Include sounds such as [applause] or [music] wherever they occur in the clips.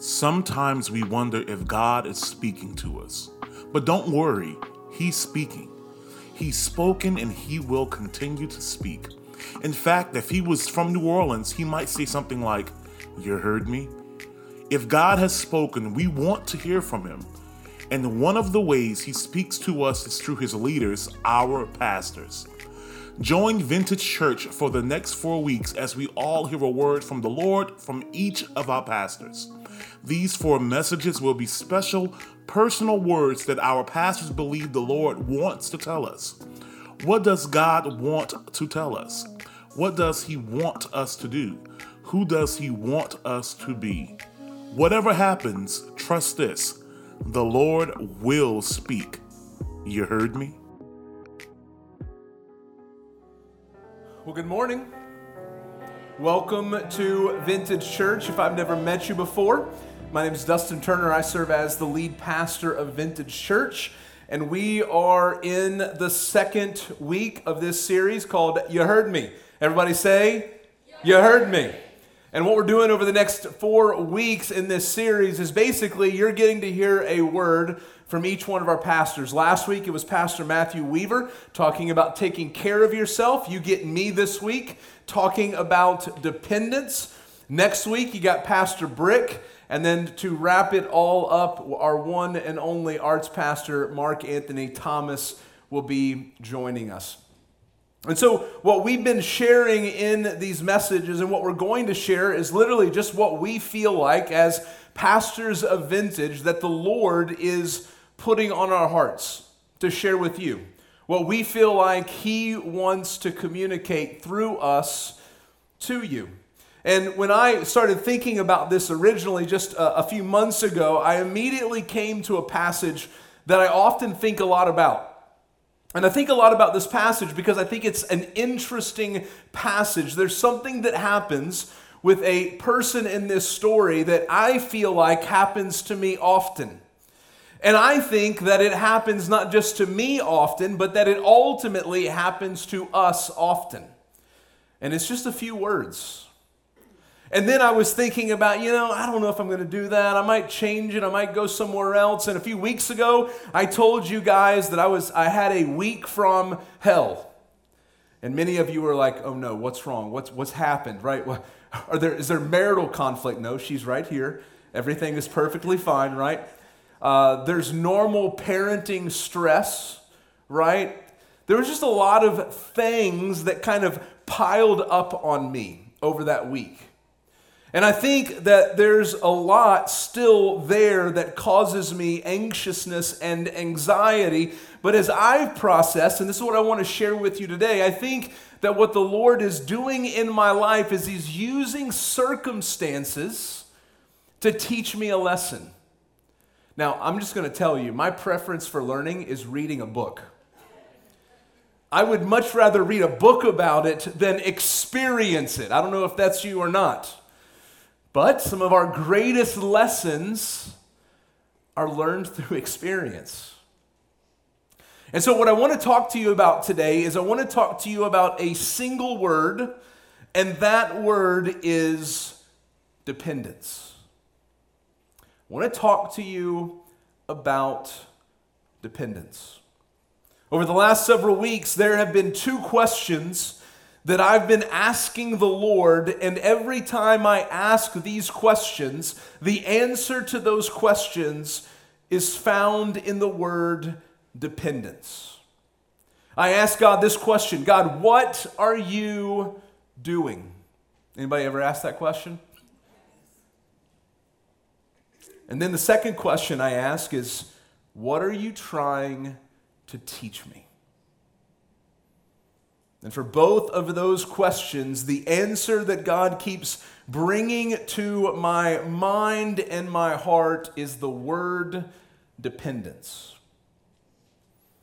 Sometimes we wonder if God is speaking to us. But don't worry, He's speaking. He's spoken and He will continue to speak. In fact, if He was from New Orleans, He might say something like, You heard me? If God has spoken, we want to hear from Him. And one of the ways He speaks to us is through His leaders, our pastors. Join Vintage Church for the next four weeks as we all hear a word from the Lord from each of our pastors. These four messages will be special, personal words that our pastors believe the Lord wants to tell us. What does God want to tell us? What does He want us to do? Who does He want us to be? Whatever happens, trust this the Lord will speak. You heard me? Well, good morning. Welcome to Vintage Church. If I've never met you before, my name is Dustin Turner. I serve as the lead pastor of Vintage Church, and we are in the second week of this series called You Heard Me. Everybody say, You heard me. And what we're doing over the next four weeks in this series is basically you're getting to hear a word from each one of our pastors. Last week it was Pastor Matthew Weaver talking about taking care of yourself. You get me this week talking about dependence. Next week you got Pastor Brick. And then to wrap it all up, our one and only arts pastor, Mark Anthony Thomas, will be joining us. And so, what we've been sharing in these messages and what we're going to share is literally just what we feel like as pastors of Vintage that the Lord is putting on our hearts to share with you. What we feel like He wants to communicate through us to you. And when I started thinking about this originally just a, a, few months ago, I immediately came to a passage that I often think a lot about. And I think a lot about this passage because I think it's an interesting passage. There's something that happens with a person in this story that I feel like happens to me often. And I think that it happens not just to me often, but that it ultimately happens to us often. And it's just a few words. And then I was thinking about, you know, I don't know if I'm going to do that. I might change it. I might go somewhere else. And a few weeks ago, I told you guys that I was I had a week from hell. And many of you were like, "Oh no, what's wrong? What's what's happened?" Right? [laughs] Are there is there marital conflict? No, she's right here. Everything is perfectly fine, right? Uh, there's normal parenting stress, right? There was just a lot of things that kind of piled up on me over that week. And I think that there's a lot still there that causes me anxiousness and anxiety. But as I've processed, and this is what I want to share with you today, I think that what the Lord is doing in my life is He's using circumstances to teach me a lesson. Now, I'm just going to tell you, my preference for learning is reading a book. I would much rather read a book about it than experience it. I don't know if that's you or not. But some of our greatest lessons are learned [laughs] through experience. And so, what I want to talk to you about today is I want to talk to you about a single word, and that word is dependence. I want to talk to you about dependence. Over the last several weeks, there have been two questions that I've been asking the Lord, and every time I ask these questions, the answer to those questions is found in the word dependence. I ask God this question God, what are you doing? Anybody ever ask that question? And then the second question I ask is what are you trying to teach me? And for both of those questions, the answer that God keeps bringing to my mind and my heart is the word dependence.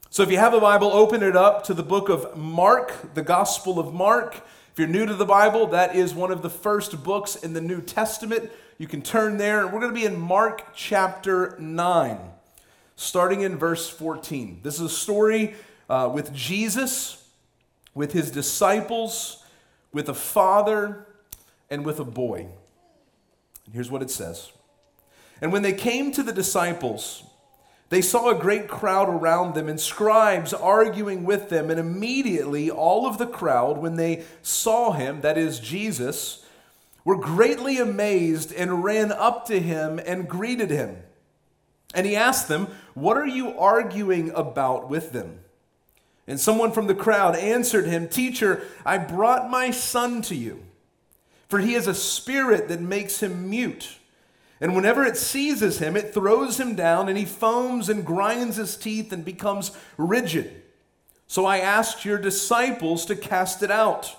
So if you have a Bible, open it up to the book of Mark, the Gospel of Mark. If you're new to the Bible, that is one of the first books in the New Testament. You can turn there. And we're going to be in Mark chapter 9, starting in verse 14. This is a story uh, with Jesus, with his disciples, with a father, and with a boy. And here's what it says And when they came to the disciples, they saw a great crowd around them and scribes arguing with them. And immediately all of the crowd, when they saw him, that is Jesus, were greatly amazed and ran up to him and greeted him. And he asked them, What are you arguing about with them? And someone from the crowd answered him, Teacher, I brought my son to you, for he has a spirit that makes him mute. And whenever it seizes him, it throws him down, and he foams and grinds his teeth and becomes rigid. So I asked your disciples to cast it out,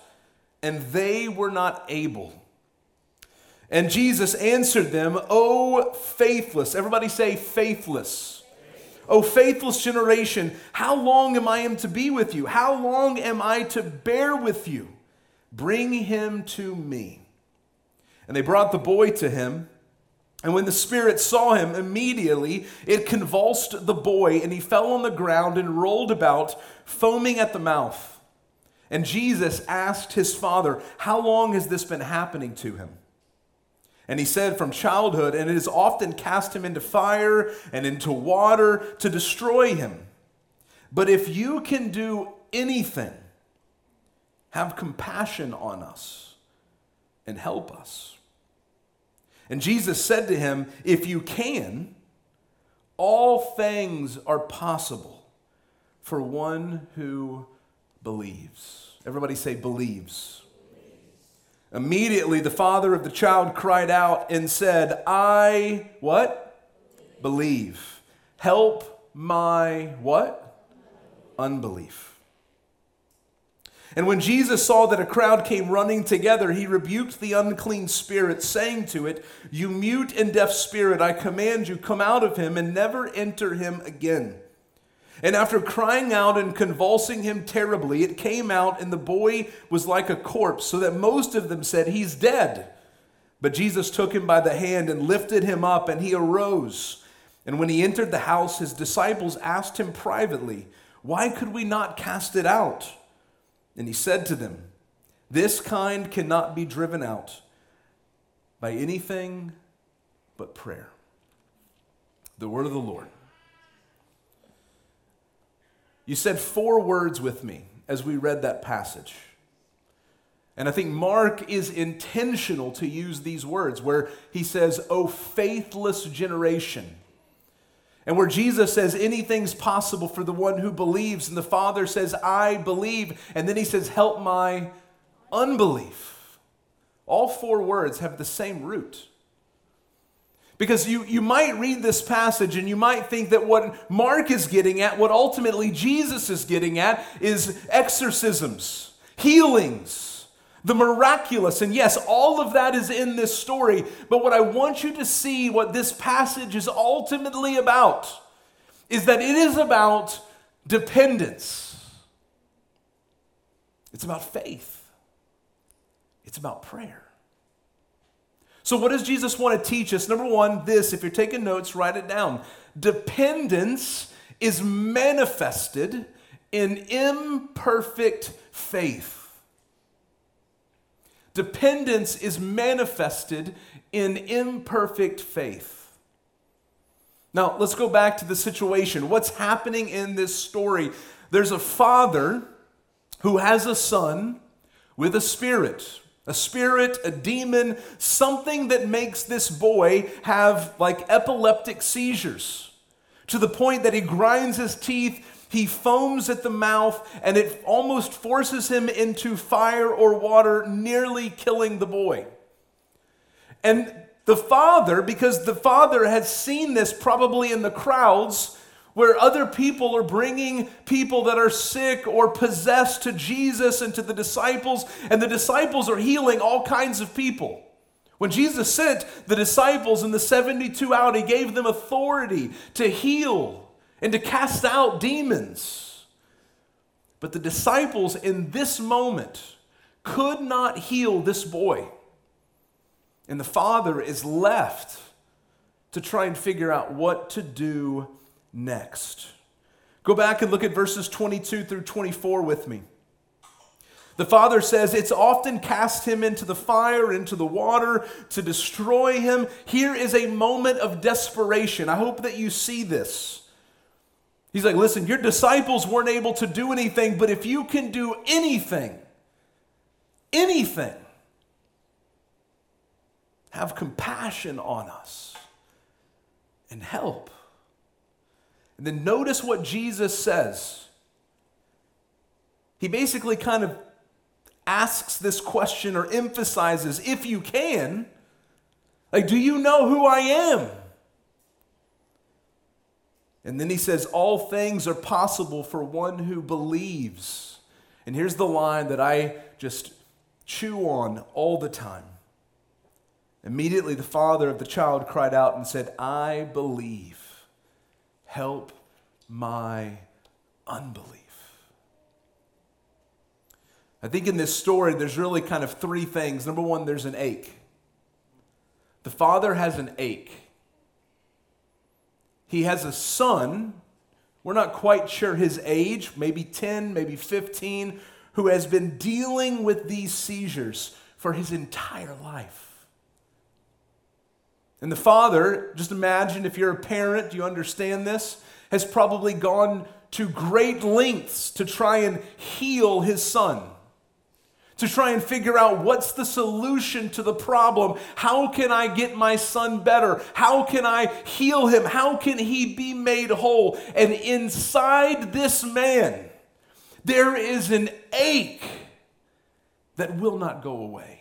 and they were not able. And Jesus answered them, O faithless. Everybody say, faithless. Oh, o faithless generation, how long am I to be with you? How long am I to bear with you? Bring him to me. And they brought the boy to him. And when the Spirit saw him, immediately it convulsed the boy, and he fell on the ground and rolled about, foaming at the mouth. And Jesus asked his father, How long has this been happening to him? And he said, From childhood, and it has often cast him into fire and into water to destroy him. But if you can do anything, have compassion on us and help us. And Jesus said to him, If you can, all things are possible for one who believes. Everybody say, believes. Immediately the father of the child cried out and said, I, what? Believe. Help my, what? Unbelief. And when Jesus saw that a crowd came running together, he rebuked the unclean spirit, saying to it, You mute and deaf spirit, I command you, come out of him and never enter him again. And after crying out and convulsing him terribly, it came out, and the boy was like a corpse, so that most of them said, He's dead. But Jesus took him by the hand and lifted him up, and he arose. And when he entered the house, his disciples asked him privately, Why could we not cast it out? And he said to them, This kind cannot be driven out by anything but prayer. The word of the Lord. You said four words with me as we read that passage. And I think Mark is intentional to use these words where he says, O faithless generation. And where Jesus says anything's possible for the one who believes, and the Father says, I believe, and then he says, Help my unbelief. All four words have the same root. Because you, you might read this passage and you might think that what Mark is getting at, what ultimately Jesus is getting at, is exorcisms, healings the miraculous. And yes, all of that is in this story. But what I want you to see, what this passage is ultimately about, is that it is about dependence. It's about faith. It's about prayer. So, what does Jesus want to teach us? Number one, this, if you're taking notes, write it down. Dependence is manifested in imperfect faith. Dependence is manifested in imperfect faith. Now, let's go back to the situation. What's happening in this story? There's a father who has a son with a spirit. A spirit, a demon, something that makes this boy have like epileptic seizures to the point that he grinds his teeth he foams at the mouth, and it almost forces him into fire or water, nearly killing the boy. And the father, because the father had seen this probably in the crowds, where other people are bringing people that are sick or possessed to Jesus and to the disciples, and the disciples are healing all kinds of people. When Jesus sent the disciples in the 72 out, he gave them authority to heal and to cast out demons. But the disciples in this moment could not heal this boy. And the father is left to try and figure out what to do next. Go back and look at verses 22 through 24 with me. The father says it's often cast him into the fire, into the water to destroy him. Here is a moment of desperation. I hope that you see this. He's like, listen, your disciples weren't able to do anything, but if you can do anything, anything, have compassion on us and help. And then notice what Jesus says. He basically kind of asks this question or emphasizes, if you can, like, do you know who I am? And then he says, All things are possible for one who believes. And here's the line that I just chew on all the time. Immediately, the father of the child cried out and said, I believe. Help my unbelief. I think in this story, there's really kind of three things. Number one, there's an ache. The father has an ache. He has a son, we're not quite sure his age, maybe 10, maybe 15, who has been dealing with these seizures for his entire life. And the father, just imagine if you're a parent, do you understand this? Has probably gone to great lengths to try and heal his son to try and figure out what's the solution to the problem. How can I get my son better? How can I heal him? How can he be made whole? And inside this man, there is an ache that will not go away.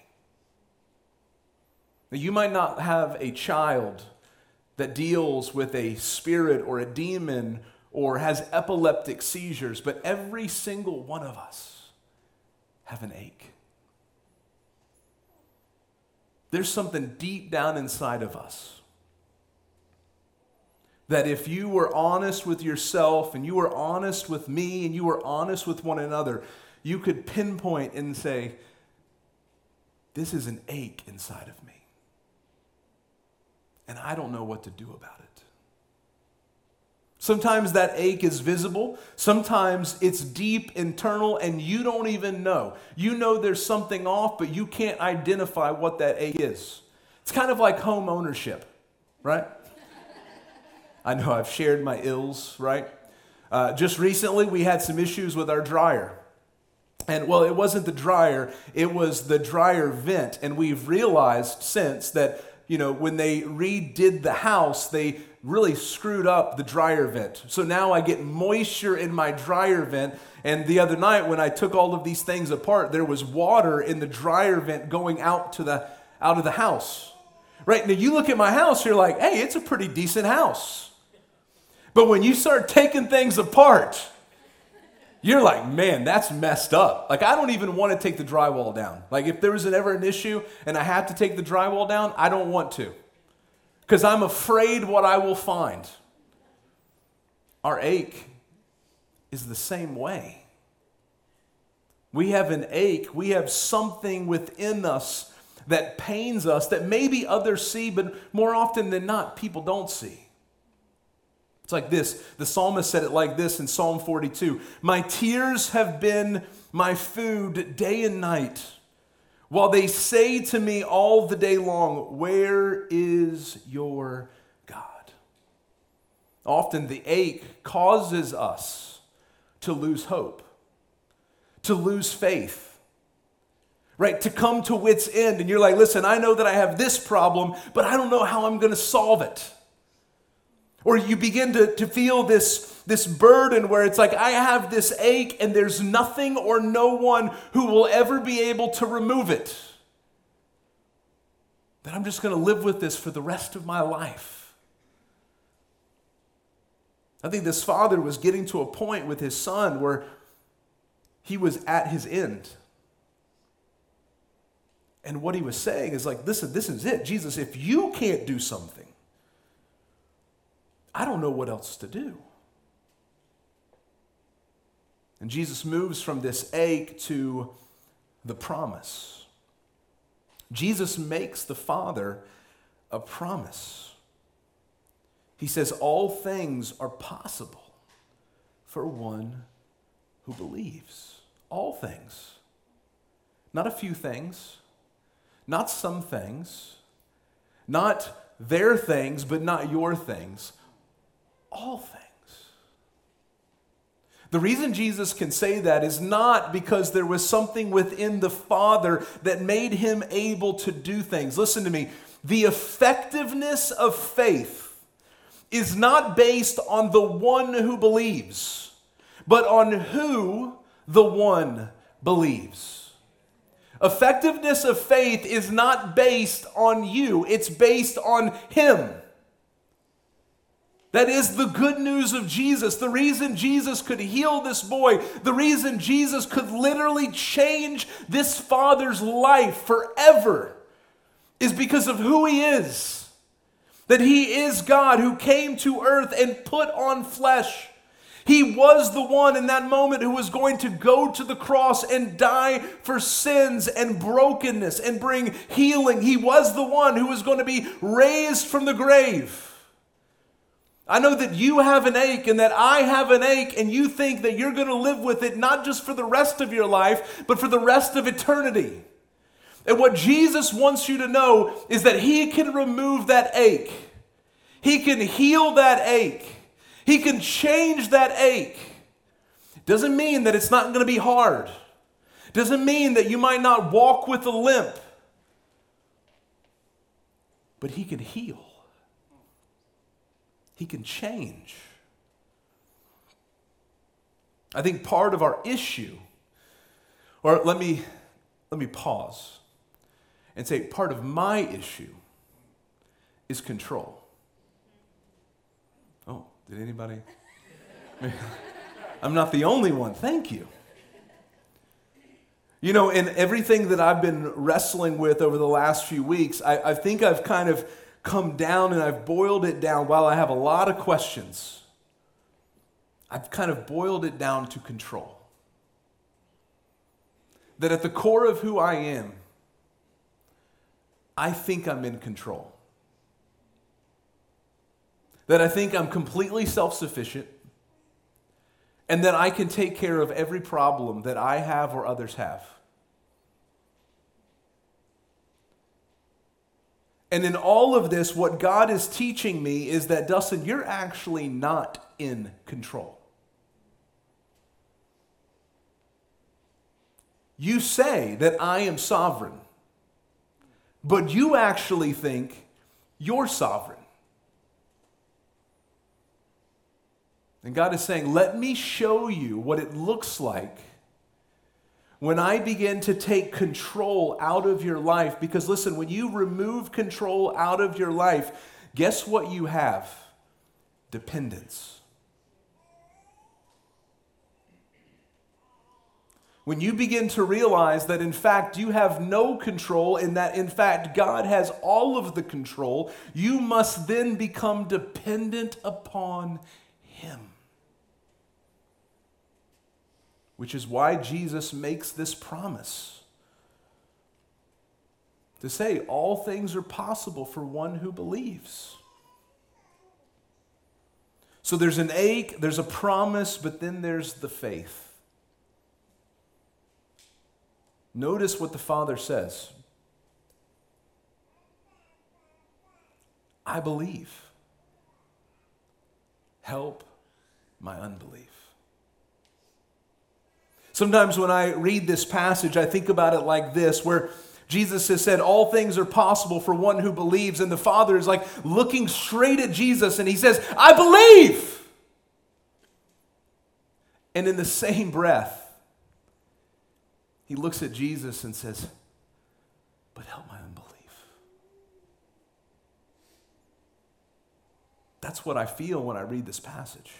You might not have a child that deals with a spirit or a demon or has epileptic seizures, but every single one of us have an ache. There's something deep down inside of us that if you were honest with yourself and you were honest with me and you were honest with one another, you could pinpoint and say, This is an ache inside of me. And I don't know what to do about it. Sometimes that ache is visible. Sometimes it's deep internal and you don't even know. You know there's something off, but you can't identify what that ache is. It's kind of like home ownership, right? I know I've shared my ills, right? Uh, just recently, we had some issues with our dryer. And well, it wasn't the dryer, it was the dryer vent. And we've realized since that, you know, when they redid the house, they really screwed up the dryer vent. So now I get moisture in my dryer vent. And the other night when I took all of these things apart, there was water in the dryer vent going out to the out of the house. Right? Now you look at my house, you're like, hey, it's a pretty decent house. But when you start taking things apart, you're like, man, that's messed up. Like, I don't even want to take the drywall down. Like, if there was ever an issue and I have to take the drywall down, I don't want to because I'm afraid what I will find. Our ache is the same way. We have an ache, we have something within us that pains us that maybe others see, but more often than not, people don't see. It's like this. The psalmist said it like this in Psalm 42 My tears have been my food day and night while they say to me all the day long, Where is your God? Often the ache causes us to lose hope, to lose faith, right? To come to wits' end. And you're like, Listen, I know that I have this problem, but I don't know how I'm going to solve it. Or you begin to, to feel this, this burden where it's like, I have this ache and there's nothing or no one who will ever be able to remove it. That I'm just going to live with this for the rest of my life. I think this father was getting to a point with his son where he was at his end. And what he was saying is like, listen, this is it. Jesus, if you can't do something, I don't know what else to do. And Jesus moves from this ache to the promise. Jesus makes the Father a promise. He says, All things are possible for one who believes. All things. not a few things, not some things, not their things, but not your things, all things. The reason Jesus can say that is not because there was something within the Father that made him able to do things. Listen to me. The effectiveness of faith is not based on the one who believes, but on who the one believes. Effectiveness of faith is not based on you, it's based on Him. That is the good news of Jesus. The reason Jesus could heal this boy, the reason Jesus could literally change this father's life forever is because of who he is. That he is God who came to earth and put on flesh. He was the one in that moment who was going to go to the cross and die for sins and brokenness and bring healing. He was the one who was going to be raised from the grave. I know that you have an ache and that I have an ache, and you think that you're going to live with it not just for the rest of your life, but for the rest of eternity. And what Jesus wants you to know is that He can remove that ache, He can heal that ache, He can change that ache. Doesn't mean that it's not going to be hard, doesn't mean that you might not walk with a limp, but He can heal. He can change. I think part of our issue, or let me, let me pause and say part of my issue is control. Oh, did anybody? I'm not the only one. Thank you. You know, in everything that I've been wrestling with over the last few weeks, I, I think I've kind of come down and I've boiled it down while I have a lot of questions. I've kind of boiled it down to control. That at the core of who I am, I think I'm in control. That I think I'm completely self sufficient and that I can take care of every problem that I have or others have. And in all of this, what God is teaching me is that, Dustin, you're actually not in control. You say that I am sovereign, but you actually think you're sovereign. And God is saying, let me show you what it looks like when I begin to take control out of your life, because listen, when you remove control out of your life, guess what you have? Dependence. When you begin to realize that in fact you have no control and that in fact God has all of the control, you must then become dependent upon Him which is why Jesus makes this promise to say, All things are possible for one who believes. So there's an ache, there's a promise, but then there's the faith. Notice what the Father says I believe. Help my unbelief. Sometimes when I read this passage, I think about it like this, where Jesus has said, All things are possible for one who believes. And the Father is like looking straight at Jesus and he says, I believe. And in the same breath, he looks at Jesus and says, But help my unbelief. That's what I feel when I read this passage.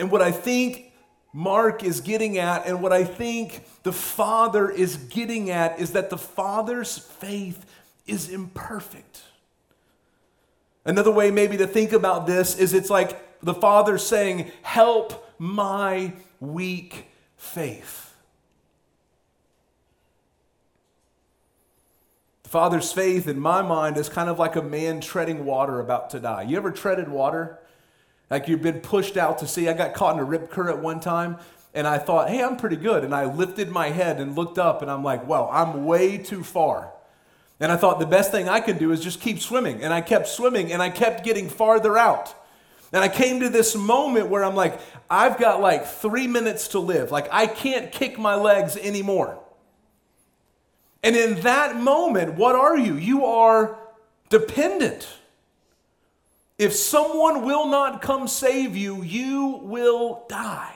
And what I think Mark is getting at, and what I think the Father is getting at, is that the Father's faith is imperfect. Another way, maybe, to think about this is it's like the Father saying, Help my weak faith. The Father's faith, in my mind, is kind of like a man treading water about to die. You ever treaded water? Like you've been pushed out to sea. I got caught in a rip current one time, and I thought, hey, I'm pretty good. And I lifted my head and looked up, and I'm like, wow, I'm way too far. And I thought the best thing I can do is just keep swimming. And I kept swimming, and I kept getting farther out. And I came to this moment where I'm like, I've got like three minutes to live. Like, I can't kick my legs anymore. And in that moment, what are you? You are dependent. If someone will not come save you, you will die.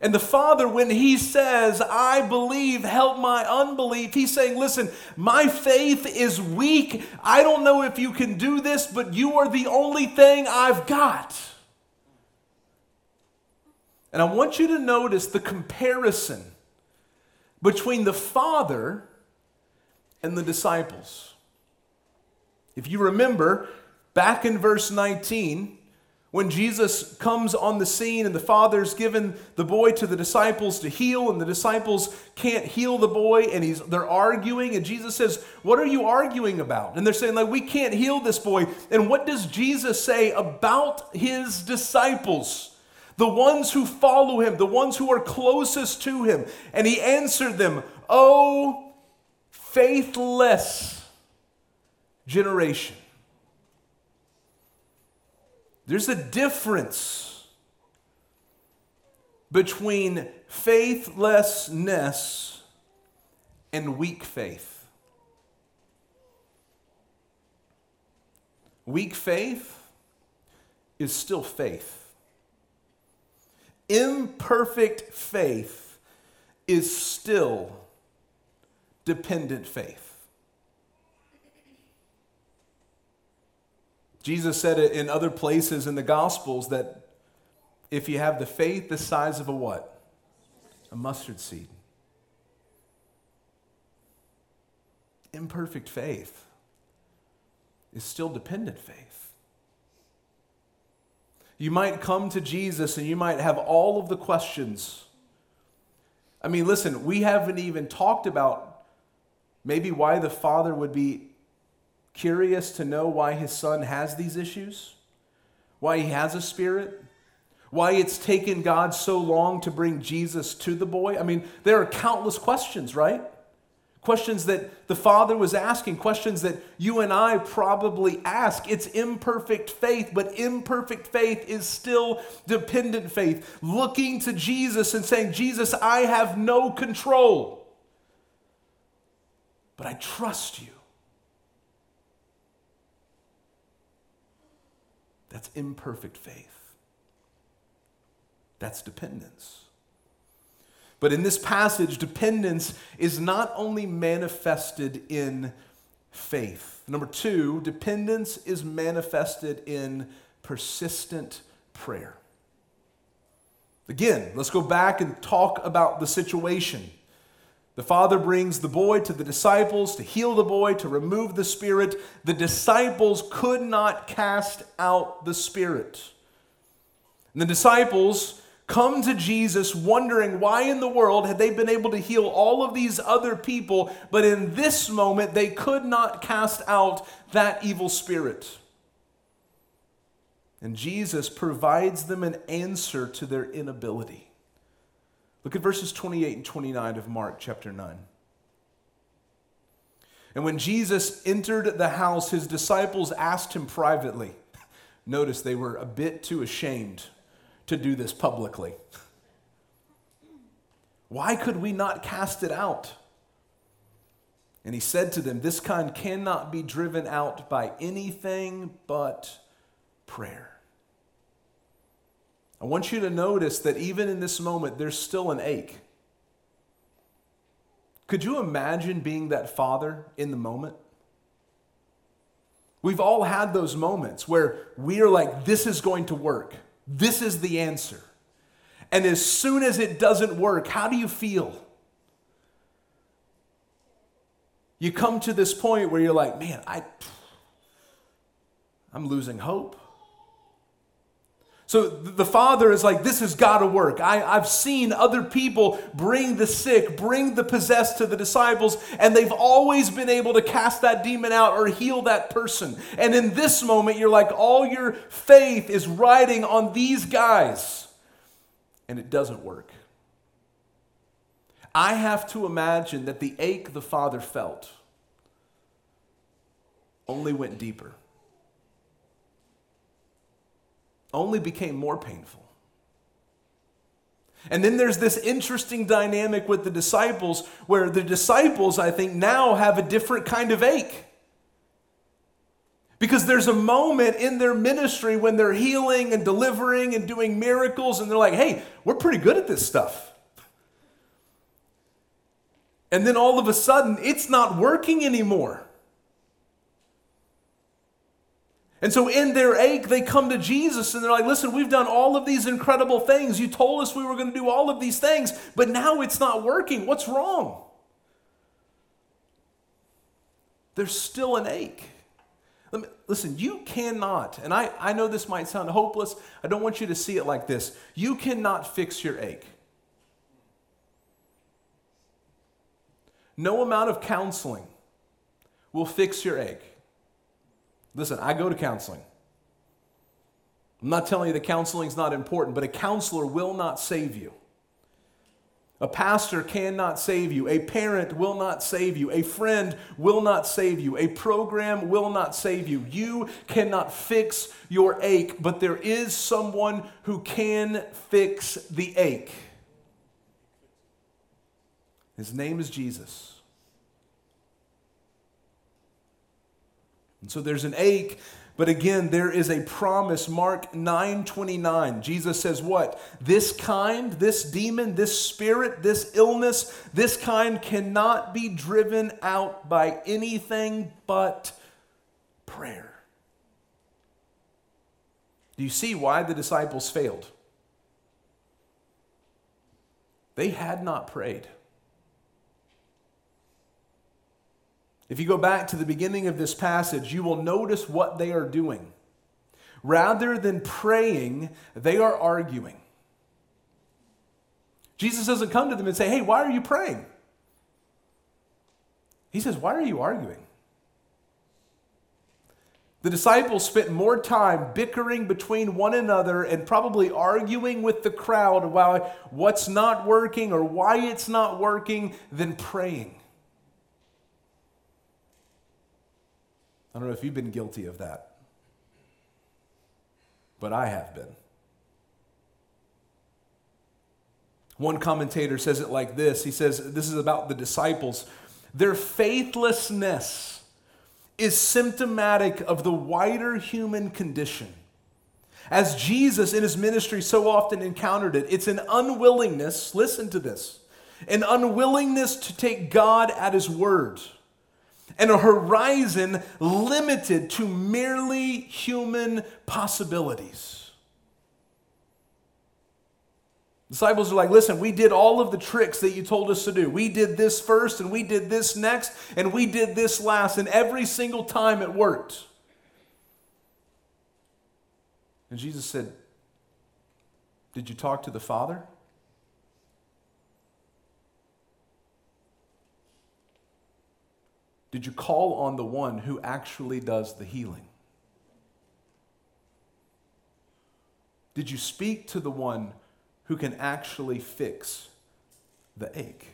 And the Father, when He says, I believe, help my unbelief, He's saying, Listen, my faith is weak. I don't know if you can do this, but you are the only thing I've got. And I want you to notice the comparison between the Father and the disciples. If you remember, back in verse 19, when Jesus comes on the scene and the Father's given the boy to the disciples to heal, and the disciples can't heal the boy, and he's, they're arguing, and Jesus says, What are you arguing about? And they're saying, like, we can't heal this boy. And what does Jesus say about his disciples? The ones who follow him, the ones who are closest to him. And he answered them, Oh, faithless generation. There's a difference between faithlessness and weak faith. Weak faith is still faith. Imperfect faith is still dependent faith. Jesus said it in other places in the Gospels that if you have the faith the size of a what? A mustard seed. Imperfect faith is still dependent faith. You might come to Jesus and you might have all of the questions. I mean, listen, we haven't even talked about maybe why the Father would be curious to know why his son has these issues, why he has a spirit, why it's taken God so long to bring Jesus to the boy. I mean, there are countless questions, right? Questions that the Father was asking, questions that you and I probably ask. It's imperfect faith, but imperfect faith is still dependent faith. Looking to Jesus and saying, Jesus, I have no control, but I trust you. That's imperfect faith. That's dependence. But in this passage, dependence is not only manifested in faith. Number two, dependence is manifested in persistent prayer. Again, let's go back and talk about the situation. The father brings the boy to the disciples to heal the boy, to remove the spirit. The disciples could not cast out the spirit. And the disciples come to Jesus wondering why in the world had they been able to heal all of these other people, but in this moment they could not cast out that evil spirit. And Jesus provides them an answer to their inability. Look at verses 28 and 29 of Mark chapter 9. And when Jesus entered the house, his disciples asked him privately. [laughs] Notice they were a bit too ashamed to do this publicly. Why could we not cast it out? And he said to them, This kind cannot be driven out by anything but prayer. I want you to notice that even in this moment, there's still an ache. Could you imagine being that father in the moment? We've all had those moments where we are like, this is going to work. This is the answer. And as soon as it doesn't work, how do you feel? You come to this point where you're like, man, I, I'm losing hope. So the father is like, this has got to work. I, I've seen other people bring the sick, bring the possessed to the disciples, and they've always been able to cast that demon out or heal that person. And in this moment, you're like, all your faith is riding on these guys. and it doesn't work. I have to imagine that the ache the father felt only went deeper, only became more painful. And then there's this interesting dynamic with the disciples where the disciples, I think, now have a different kind of ache. Because there's a moment in their ministry when they're healing and delivering and doing miracles, and they're like, hey, we're pretty good at this stuff. And then all of a sudden, it's not working anymore. And so, in their ache, they come to Jesus and they're like, Listen, we've done all of these incredible things. You told us we were going to do all of these things, but now it's not working. What's wrong? There's still an ache. Listen, you cannot, and I, I know this might sound hopeless. I don't want you to see it like this. You cannot fix your ache. No amount of counseling will fix your ache. Listen, I go to counseling. I'm not telling you that counseling is not important, but a counselor will not save you. A pastor cannot save you. A parent will not save you. A friend will not save you. A program will not save you. You cannot fix your ache, but there is someone who can fix the ache. His name is Jesus. And so there's an ache, but again, there is a promise. Mark 9 29. Jesus says, What? This kind, this demon, this spirit, this illness, this kind cannot be driven out by anything but prayer. Do you see why the disciples failed? They had not prayed. If you go back to the beginning of this passage, you will notice what they are doing. Rather than praying, they are arguing. Jesus doesn't come to them and say, Hey, why are you praying? He says, Why are you arguing? The disciples spent more time bickering between one another and probably arguing with the crowd about what's not working or why it's not working than praying. I don't know if you've been guilty of that, but I have been. One commentator says it like this He says, This is about the disciples. Their faithlessness is symptomatic of the wider human condition. As Jesus in his ministry so often encountered it, it's an unwillingness, listen to this, an unwillingness to take God at his word and a horizon limited to merely human possibilities. Disciples are like, listen, we did all of the tricks that you told us to do. We did this first, and we did this next, and we did this last, and every single time it worked. And Jesus said, Did you talk to the Father? Did you call on the one who actually does the healing? Did you speak to the one who can actually fix the ache?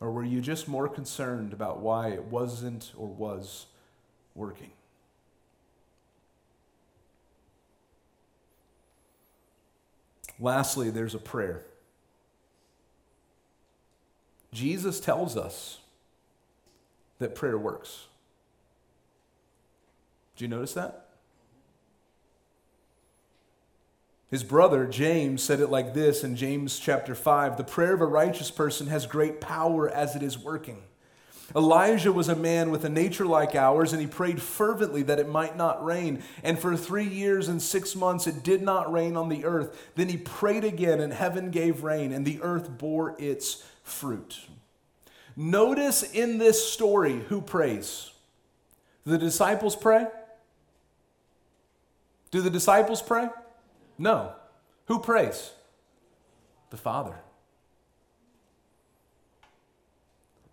Or were you just more concerned about why it wasn't or was working? Lastly, there's a prayer. Jesus tells us that prayer works. Do you notice that? His brother James said it like this in James chapter 5 The prayer of a righteous person has great power as it is working. Elijah was a man with a nature like ours, and he prayed fervently that it might not rain. And for three years and six months it did not rain on the earth. Then he prayed again, and heaven gave rain, and the earth bore its fruit. Notice in this story who prays. The disciples pray? Do the disciples pray? No. Who prays? The Father.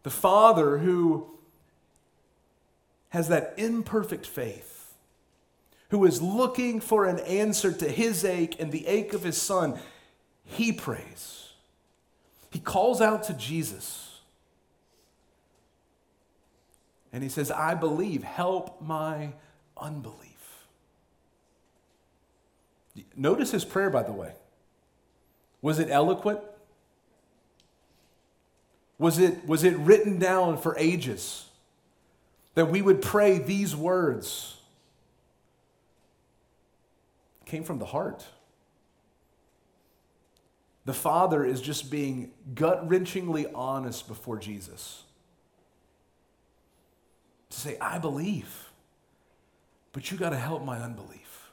The Father who has that imperfect faith, who is looking for an answer to his ache and the ache of his son, he prays. He calls out to Jesus. And he says, I believe, help my unbelief. Notice his prayer, by the way. Was it eloquent? Was it, was it written down for ages? That we would pray these words. It came from the heart. The Father is just being gut wrenchingly honest before Jesus. To say, I believe, but you got to help my unbelief.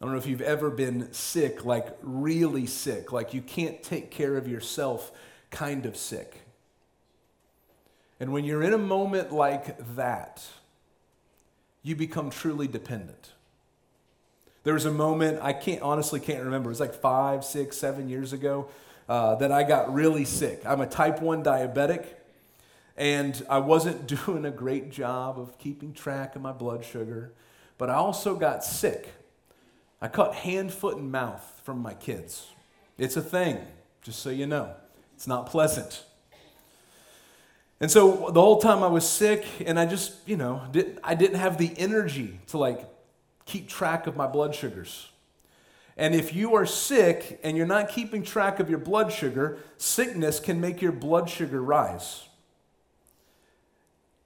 I don't know if you've ever been sick, like really sick, like you can't take care of yourself, kind of sick. And when you're in a moment like that, you become truly dependent. There was a moment, I can't honestly can't remember, it was like five, six, seven years ago, uh, that I got really sick. I'm a type 1 diabetic, and I wasn't [laughs] doing a great job of keeping track of my blood sugar, but I also got sick. I caught hand, foot, and mouth from my kids. It's a thing, just so you know. It's not pleasant. And so the whole time I was sick, and I just, you know, didn't, I didn't have the energy to like keep track of my blood sugars. And if you are sick and you're not keeping track of your blood sugar, sickness can make your blood sugar rise.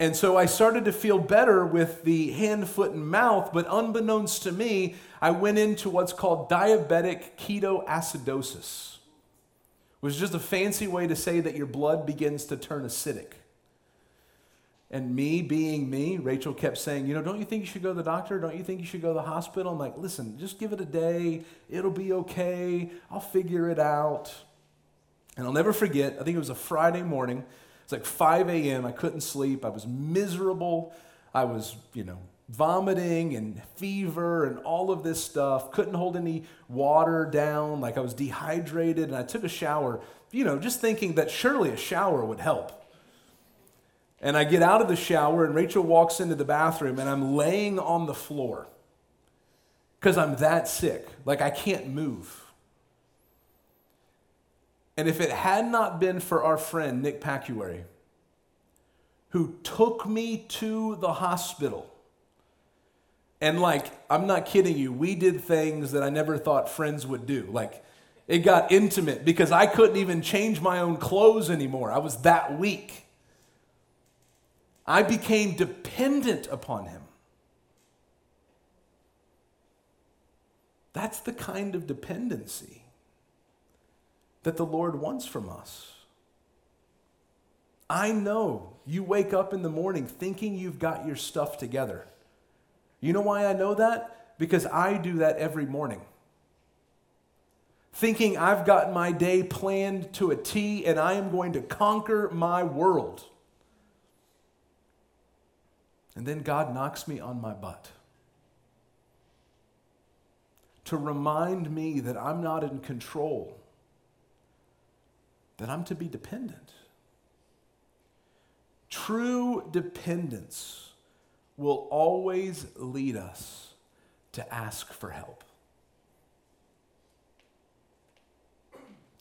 And so I started to feel better with the hand, foot, and mouth, but unbeknownst to me, I went into what's called diabetic ketoacidosis, which is just a fancy way to say that your blood begins to turn acidic. And me being me, Rachel kept saying, You know, don't you think you should go to the doctor? Don't you think you should go to the hospital? I'm like, Listen, just give it a day. It'll be okay. I'll figure it out. And I'll never forget, I think it was a Friday morning. It's like 5 a.m. I couldn't sleep. I was miserable. I was, you know, vomiting and fever and all of this stuff. Couldn't hold any water down. Like I was dehydrated. And I took a shower, you know, just thinking that surely a shower would help. And I get out of the shower, and Rachel walks into the bathroom, and I'm laying on the floor because I'm that sick. Like I can't move. And if it had not been for our friend Nick Pacuary, who took me to the hospital, and like, I'm not kidding you, we did things that I never thought friends would do. Like, it got intimate because I couldn't even change my own clothes anymore. I was that weak. I became dependent upon him. That's the kind of dependency that the Lord wants from us. I know you wake up in the morning thinking you've got your stuff together. You know why I know that? Because I do that every morning. Thinking I've got my day planned to a T and I am going to conquer my world. And then God knocks me on my butt to remind me that I'm not in control that I'm to be dependent. True dependence will always lead us to ask for help.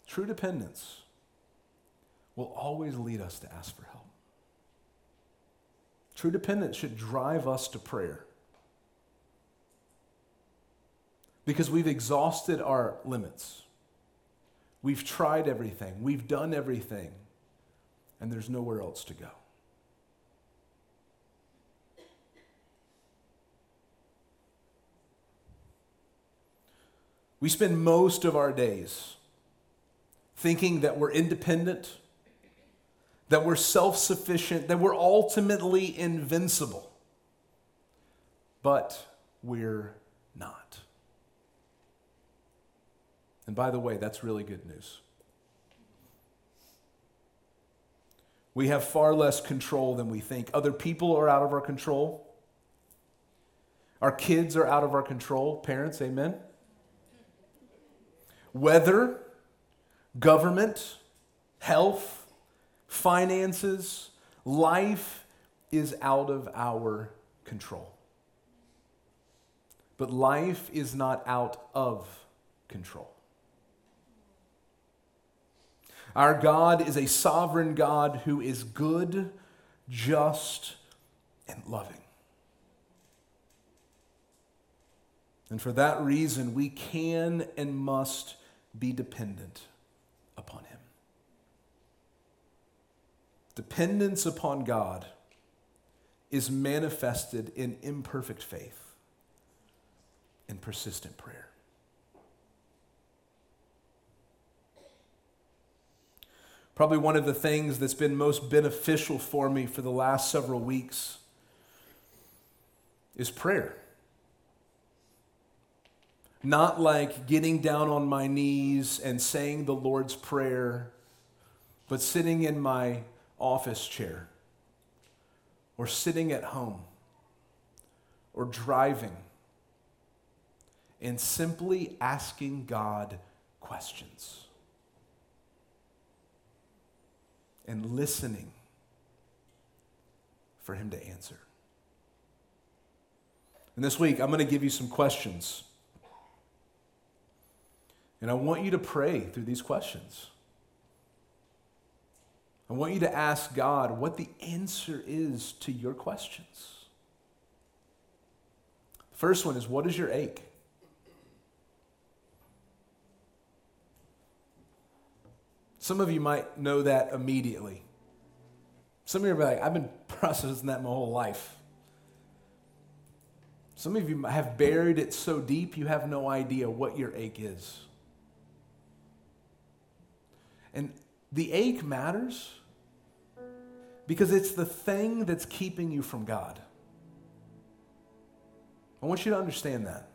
True dependence will always lead us to ask for help. True dependence should drive us to prayer because we've exhausted our limits. We've tried everything, we've done everything, and there's nowhere else to go. We spend most of our days thinking that we're independent, that we're self sufficient, that we're ultimately invincible. But we're not. And by the way, that's really good news. We have far less control than we think. Other people are out of our control. Our kids are out of our control. Parents, amen. Weather, government, health, finances, Life is out of our control. But life is not out of control. Our God is a sovereign God who is good, just, and loving. And for that reason, we can and must be dependent upon Him. Dependence upon God is manifested in imperfect faith and persistent prayer. Probably one of the things that's been most beneficial for me for the last several weeks is prayer. Not like getting down on my knees and saying the Lord's Prayer, but sitting in my office chair or sitting at home or driving and simply asking God questions. and listening for Him to answer. And this week, I'm going to give you some questions. And I want you to pray through these questions. I want you to ask God what the answer is to your questions. The first one is what is your ache? Some of you might know that immediately. Some of you are like, I've been [laughs] processing that my whole life. Some of you have buried it so deep you have no idea what your ache is. And the ache matters because it's the thing that's keeping you from God. I want you to understand that.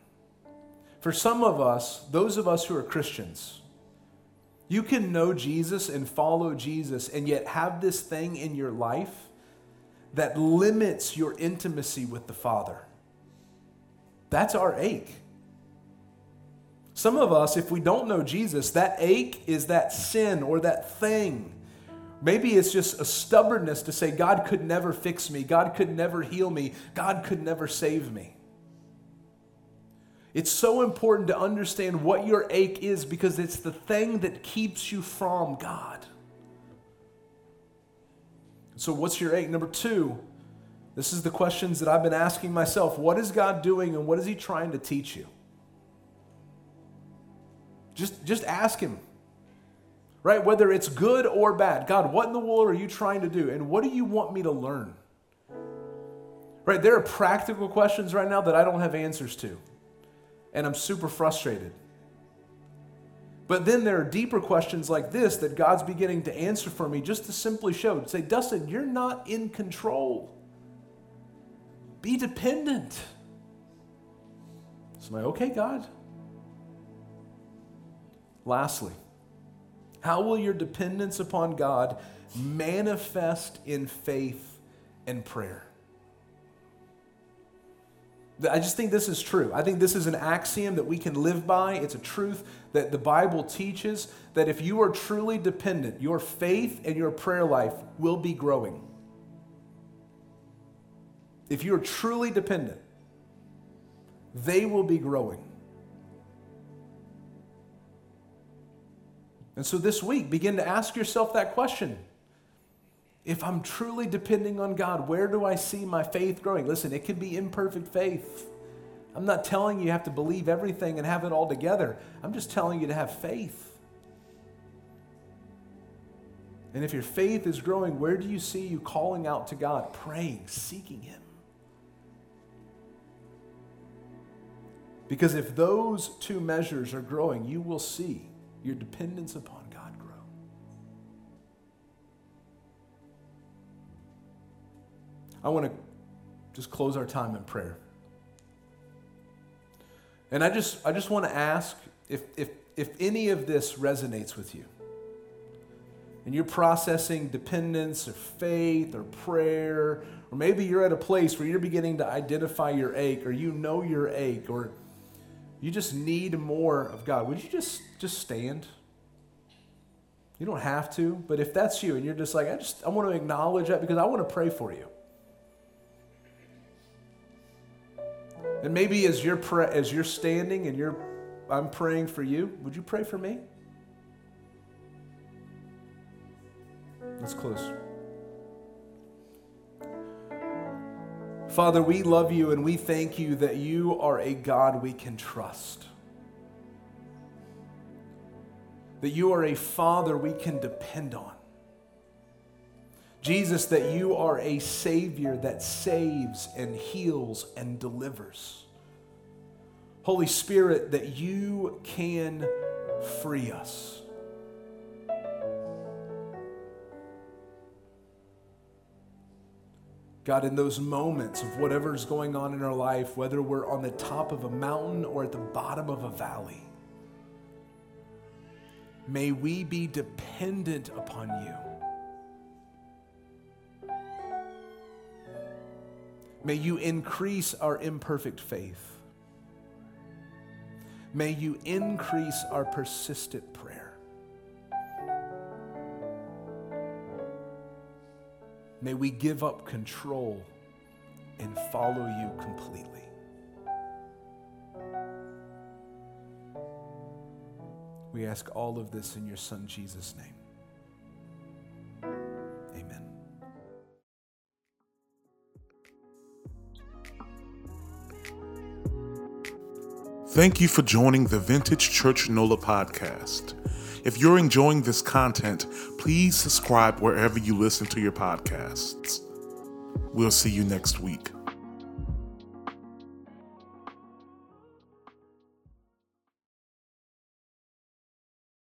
For some of us, those of us who are Christians, you can know Jesus and follow Jesus and yet have this thing in your life that limits your intimacy with the Father. That's our ache. Some of us, if we don't know Jesus, that ache is that sin or that thing. Maybe it's just a stubbornness to say, God could never fix me, God could never heal me, God could never save me. It's so important to understand what your ache is because it's the thing that keeps you from God. So, what's your ache? Number two, this is the questions that I've been asking myself. What is God doing and what is He trying to teach you? Just, just ask Him, right? Whether it's good or bad. God, what in the world are you trying to do? And what do you want me to learn? Right? There are practical questions right now that I don't have answers to and I'm super frustrated. But then there are deeper questions like this that God's beginning to answer for me just to simply show, to say, Dustin, you're not in control. Be dependent. So I'm like, okay, God. Lastly, how will your dependence upon God manifest in faith and prayer? I just think this is true. I think this is an axiom that we can live by. It's a truth that the Bible teaches that if you are truly dependent, your faith and your prayer life will be growing. If you're truly dependent, they will be growing. And so this week, begin to ask yourself that question if I'm truly depending on God, where do I see my faith growing? Listen, it can be imperfect faith. I'm not telling you you have to believe everything and have it all together. I'm just telling you to have faith. And if your faith is growing, where do you see you calling out to God, praying, seeking Him? Because if those two measures are growing, you will see your dependence upon God grow? I want to just close our time in prayer. And I just, I just want to ask if, if, if any of this resonates with you, and you're processing dependence or faith or prayer, or maybe you're at a place where you're beginning to identify your ache, or you know your ache, or you just need more of God, would you just, just stand? You don't have to, but if that's you and you're just like, I just I want to acknowledge that because I want to pray for you. And maybe as you're pra- as you're standing and you're I'm praying for you, would you pray for me? Let's close. Father, we love you and we thank you that you are a God we can trust. That you are a Father we can depend on. Jesus, that you are a Savior that saves and heals and delivers. Holy Spirit, that you can free us. God, in those moments of whatever's going on in our life, whether we're on the top of a mountain or at the bottom of a valley, may we be dependent upon you. May you increase our imperfect faith. May you increase our persistent prayer. May we give up control and follow you completely. We ask all of this in your Son, Jesus' name. Thank you for joining the Vintage Church NOLA podcast. If you're enjoying this content, please subscribe wherever you listen to your podcasts. We'll see you next week.